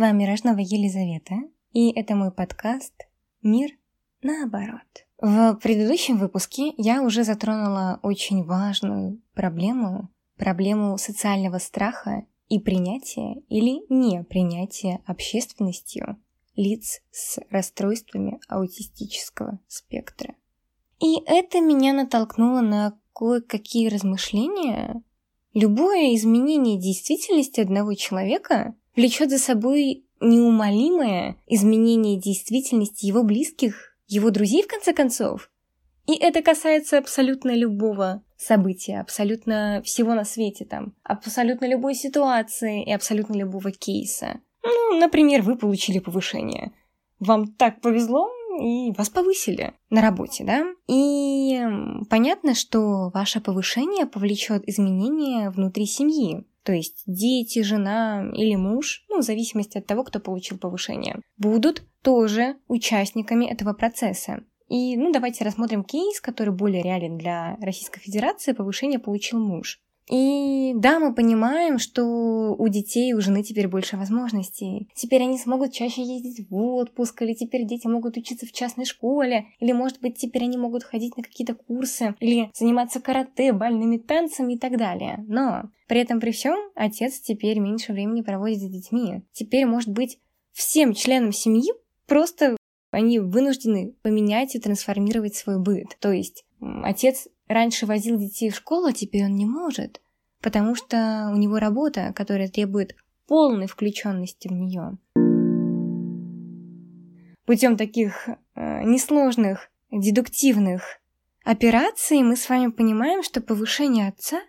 Вами Рожнова Елизавета, и это мой подкаст «Мир наоборот». В предыдущем выпуске я уже затронула очень важную проблему, проблему социального страха и принятия или непринятия общественностью лиц с расстройствами аутистического спектра. И это меня натолкнуло на кое-какие размышления. Любое изменение действительности одного человека влечет за собой неумолимое изменение действительности его близких, его друзей, в конце концов. И это касается абсолютно любого события, абсолютно всего на свете там, абсолютно любой ситуации и абсолютно любого кейса. Ну, например, вы получили повышение. Вам так повезло, и вас повысили на работе, да? И понятно, что ваше повышение повлечет изменения внутри семьи. То есть дети, жена или муж, ну, в зависимости от того, кто получил повышение, будут тоже участниками этого процесса. И, ну, давайте рассмотрим кейс, который более реален для Российской Федерации. Повышение получил муж. И да, мы понимаем, что у детей, у жены теперь больше возможностей. Теперь они смогут чаще ездить в отпуск, или теперь дети могут учиться в частной школе, или, может быть, теперь они могут ходить на какие-то курсы, или заниматься карате, бальными танцами и так далее. Но при этом при всем отец теперь меньше времени проводит с детьми. Теперь, может быть, всем членам семьи просто они вынуждены поменять и трансформировать свой быт. То есть отец раньше возил детей в школу, а теперь он не может, потому что у него работа, которая требует полной включенности в нее. Путем таких э, несложных дедуктивных операций мы с вами понимаем, что повышение отца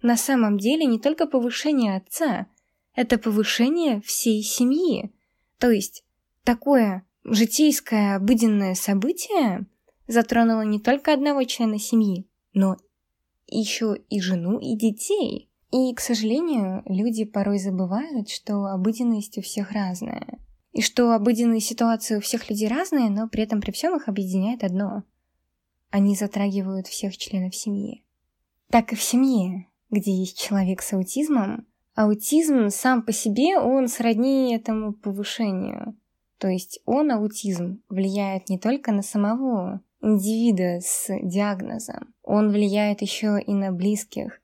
на самом деле не только повышение отца, это повышение всей семьи. То есть такое житейское обыденное событие затронуло не только одного члена семьи, но еще и жену, и детей. И, к сожалению, люди порой забывают, что обыденность у всех разная. И что обыденные ситуации у всех людей разные, но при этом при всем их объединяет одно. Они затрагивают всех членов семьи. Так и в семье, где есть человек с аутизмом, аутизм сам по себе, он сродни этому повышению. То есть он, аутизм, влияет не только на самого индивида с диагнозом. Он влияет еще и на близких,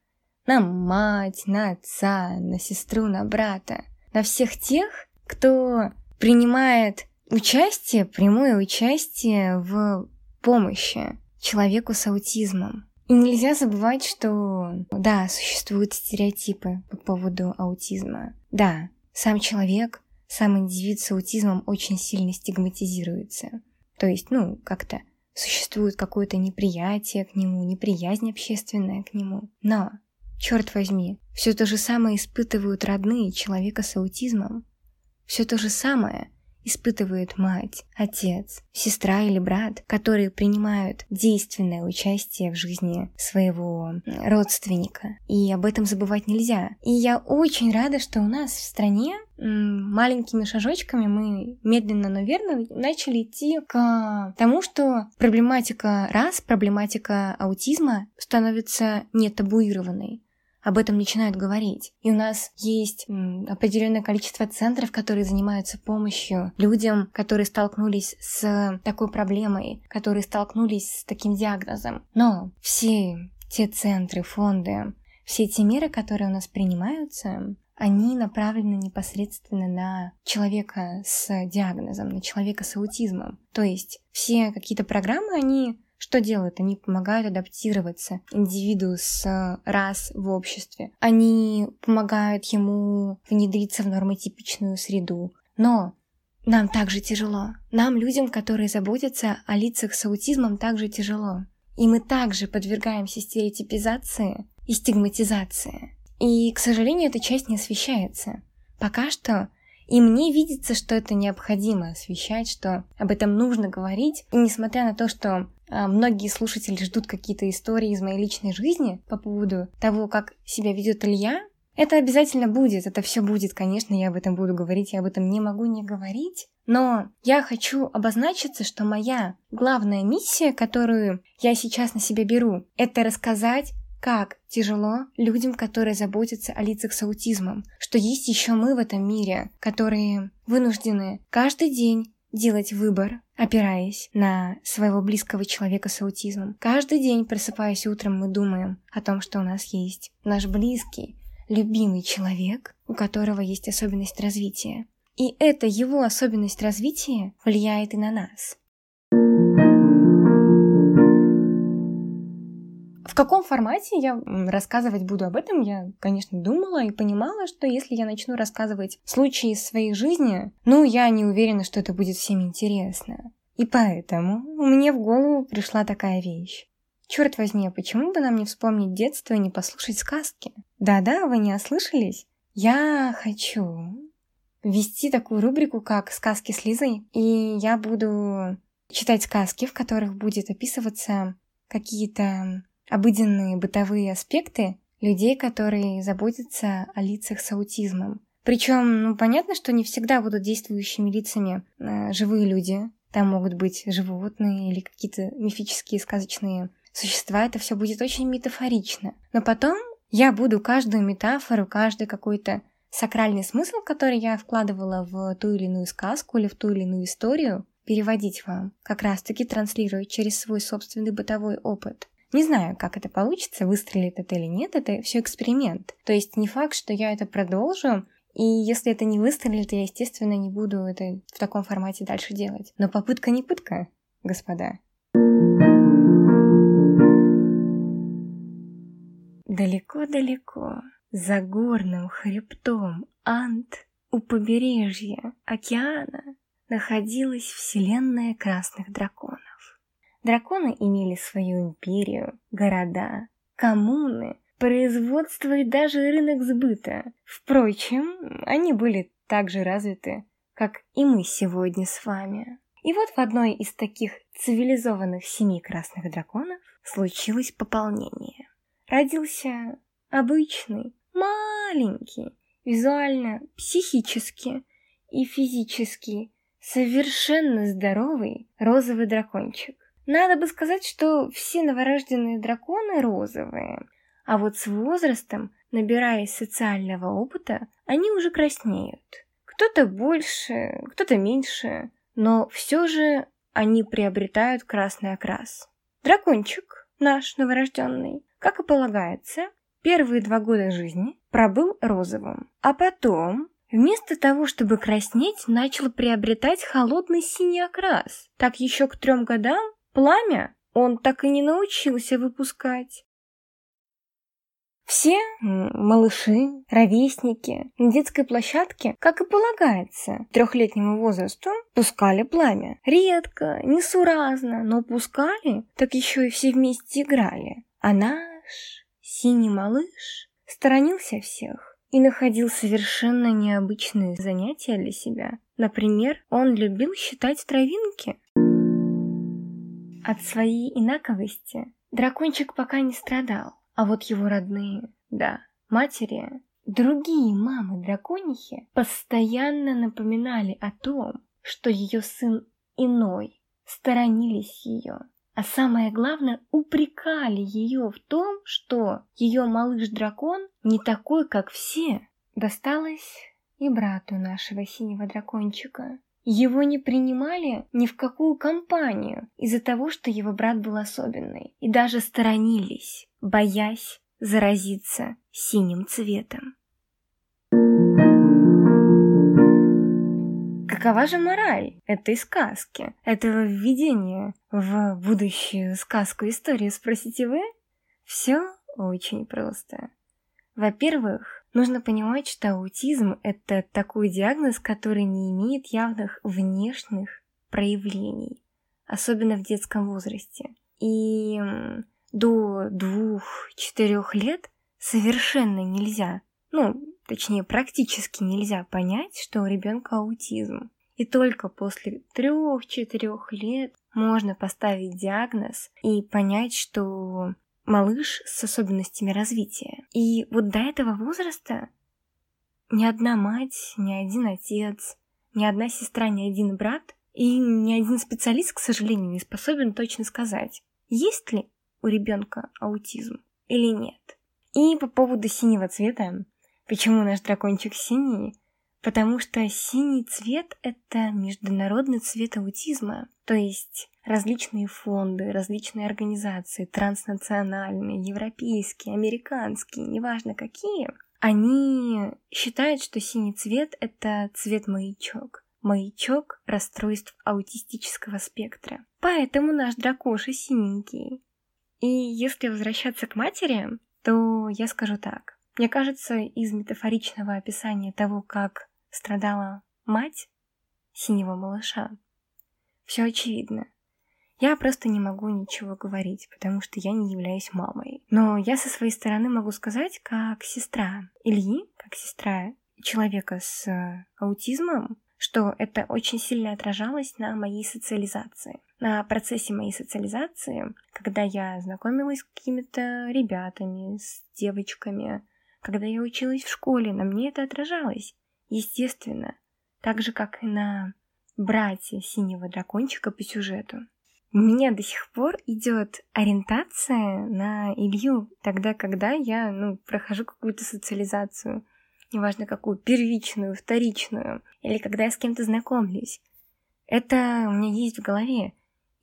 на мать, на отца, на сестру, на брата, на всех тех, кто принимает участие, прямое участие в помощи человеку с аутизмом. И нельзя забывать, что, да, существуют стереотипы по поводу аутизма. Да, сам человек, сам индивид с аутизмом очень сильно стигматизируется. То есть, ну, как-то Существует какое-то неприятие к нему, неприязнь общественная к нему. Но, черт возьми, все то же самое испытывают родные человека с аутизмом. Все то же самое испытывает мать, отец, сестра или брат, которые принимают действенное участие в жизни своего родственника. И об этом забывать нельзя. И я очень рада, что у нас в стране маленькими шажочками мы медленно, но верно начали идти к тому, что проблематика раз, проблематика аутизма становится не табуированной об этом начинают говорить. И у нас есть определенное количество центров, которые занимаются помощью людям, которые столкнулись с такой проблемой, которые столкнулись с таким диагнозом. Но все те центры, фонды, все те меры, которые у нас принимаются, они направлены непосредственно на человека с диагнозом, на человека с аутизмом. То есть все какие-то программы, они что делают? Они помогают адаптироваться индивиду с раз в обществе. Они помогают ему внедриться в нормотипичную среду. Но нам также тяжело. Нам, людям, которые заботятся о лицах с аутизмом, также тяжело. И мы также подвергаемся стереотипизации и стигматизации. И, к сожалению, эта часть не освещается. Пока что и мне видится, что это необходимо освещать, что об этом нужно говорить. И несмотря на то, что а, многие слушатели ждут какие-то истории из моей личной жизни по поводу того, как себя ведет Илья, это обязательно будет, это все будет, конечно, я об этом буду говорить, я об этом не могу не говорить. Но я хочу обозначиться, что моя главная миссия, которую я сейчас на себя беру, это рассказать, как тяжело людям, которые заботятся о лицах с аутизмом, что есть еще мы в этом мире, которые вынуждены каждый день делать выбор, опираясь на своего близкого человека с аутизмом. Каждый день, просыпаясь утром, мы думаем о том, что у нас есть наш близкий, любимый человек, у которого есть особенность развития. И эта его особенность развития влияет и на нас. В каком формате я рассказывать буду об этом, я, конечно, думала и понимала, что если я начну рассказывать случаи из своей жизни, ну, я не уверена, что это будет всем интересно. И поэтому мне в голову пришла такая вещь. Черт возьми, а почему бы нам не вспомнить детство и не послушать сказки? Да-да, вы не ослышались? Я хочу ввести такую рубрику, как «Сказки с Лизой», и я буду читать сказки, в которых будет описываться какие-то обыденные бытовые аспекты людей, которые заботятся о лицах с аутизмом. Причем, ну, понятно, что не всегда будут действующими лицами э, живые люди. Там могут быть животные или какие-то мифические сказочные существа. Это все будет очень метафорично. Но потом я буду каждую метафору, каждый какой-то сакральный смысл, который я вкладывала в ту или иную сказку или в ту или иную историю, переводить вам, как раз-таки транслировать через свой собственный бытовой опыт. Не знаю, как это получится, выстрелит это или нет, это все эксперимент. То есть не факт, что я это продолжу, и если это не выстрелит, я, естественно, не буду это в таком формате дальше делать. Но попытка не пытка, господа. Далеко-далеко, за горным хребтом Ант, у побережья океана, находилась вселенная красных драконов. Драконы имели свою империю, города, коммуны, производство и даже рынок сбыта. Впрочем, они были так же развиты, как и мы сегодня с вами. И вот в одной из таких цивилизованных семи красных драконов случилось пополнение. Родился обычный, маленький, визуально, психически и физически совершенно здоровый розовый дракончик. Надо бы сказать, что все новорожденные драконы розовые, а вот с возрастом, набираясь социального опыта, они уже краснеют. Кто-то больше, кто-то меньше, но все же они приобретают красный окрас. Дракончик, наш новорожденный, как и полагается, первые два года жизни пробыл розовым, а потом Вместо того, чтобы краснеть, начал приобретать холодный синий окрас. Так еще к трем годам Пламя он так и не научился выпускать. Все малыши, ровесники на детской площадке, как и полагается, трехлетнему возрасту, пускали пламя. Редко, несуразно, но пускали, так еще и все вместе играли. А наш синий малыш сторонился всех и находил совершенно необычные занятия для себя. Например, он любил считать травинки. От своей инаковости дракончик пока не страдал, а вот его родные, да, матери, другие мамы-драконихи постоянно напоминали о том, что ее сын иной, сторонились ее, а самое главное, упрекали ее в том, что ее малыш-дракон не такой, как все. Досталось и брату нашего синего дракончика. Его не принимали ни в какую компанию из-за того, что его брат был особенный, и даже сторонились, боясь заразиться синим цветом. Какова же мораль этой сказки, этого введения в будущую сказку историю, спросите вы? Все очень просто. Во-первых, Нужно понимать, что аутизм – это такой диагноз, который не имеет явных внешних проявлений, особенно в детском возрасте. И до двух-четырех лет совершенно нельзя, ну, точнее, практически нельзя понять, что у ребенка аутизм. И только после трех-четырех лет можно поставить диагноз и понять, что малыш с особенностями развития. И вот до этого возраста ни одна мать, ни один отец, ни одна сестра, ни один брат и ни один специалист, к сожалению, не способен точно сказать, есть ли у ребенка аутизм. или нет. И по поводу синего цвета. Почему наш дракончик синий? Потому что синий цвет — это международный цвет аутизма. То есть различные фонды, различные организации, транснациональные, европейские, американские, неважно какие, они считают, что синий цвет — это цвет-маячок. Маячок расстройств аутистического спектра. Поэтому наш дракоша синенький. И если возвращаться к матери, то я скажу так. Мне кажется, из метафоричного описания того, как страдала мать синего малыша, все очевидно. Я просто не могу ничего говорить, потому что я не являюсь мамой. Но я со своей стороны могу сказать, как сестра Ильи, как сестра человека с э, аутизмом, что это очень сильно отражалось на моей социализации. На процессе моей социализации, когда я знакомилась с какими-то ребятами, с девочками, когда я училась в школе, на мне это отражалось, естественно, так же, как и на братья синего дракончика по сюжету. У меня до сих пор идет ориентация на Илью, тогда, когда я ну, прохожу какую-то социализацию, неважно какую, первичную, вторичную, или когда я с кем-то знакомлюсь. Это у меня есть в голове.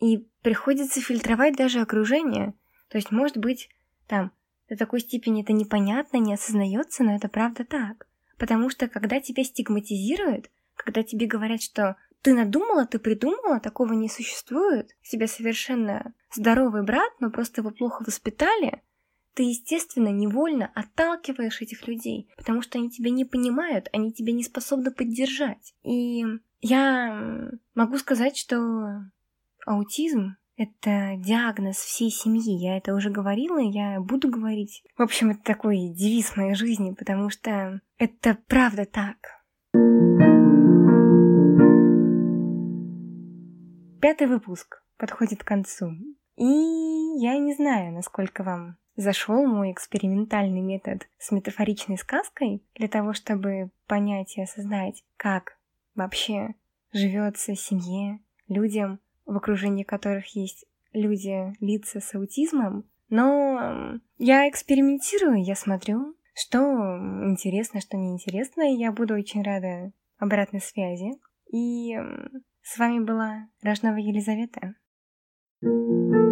И приходится фильтровать даже окружение. То есть, может быть, там, до такой степени это непонятно, не осознается, но это правда так. Потому что, когда тебя стигматизируют, когда тебе говорят, что ты надумала, ты придумала, такого не существует. Тебя совершенно здоровый брат, но просто его плохо воспитали. Ты, естественно, невольно отталкиваешь этих людей, потому что они тебя не понимают, они тебя не способны поддержать. И я могу сказать, что аутизм — это диагноз всей семьи. Я это уже говорила, я буду говорить. В общем, это такой девиз моей жизни, потому что это правда так. Пятый выпуск подходит к концу. И я не знаю, насколько вам зашел мой экспериментальный метод с метафоричной сказкой для того, чтобы понять и осознать, как вообще живется семье, людям, в окружении которых есть люди, лица с аутизмом. Но я экспериментирую, я смотрю, что интересно, что неинтересно, и я буду очень рада обратной связи. И с вами была Рожнова Елизавета. thank you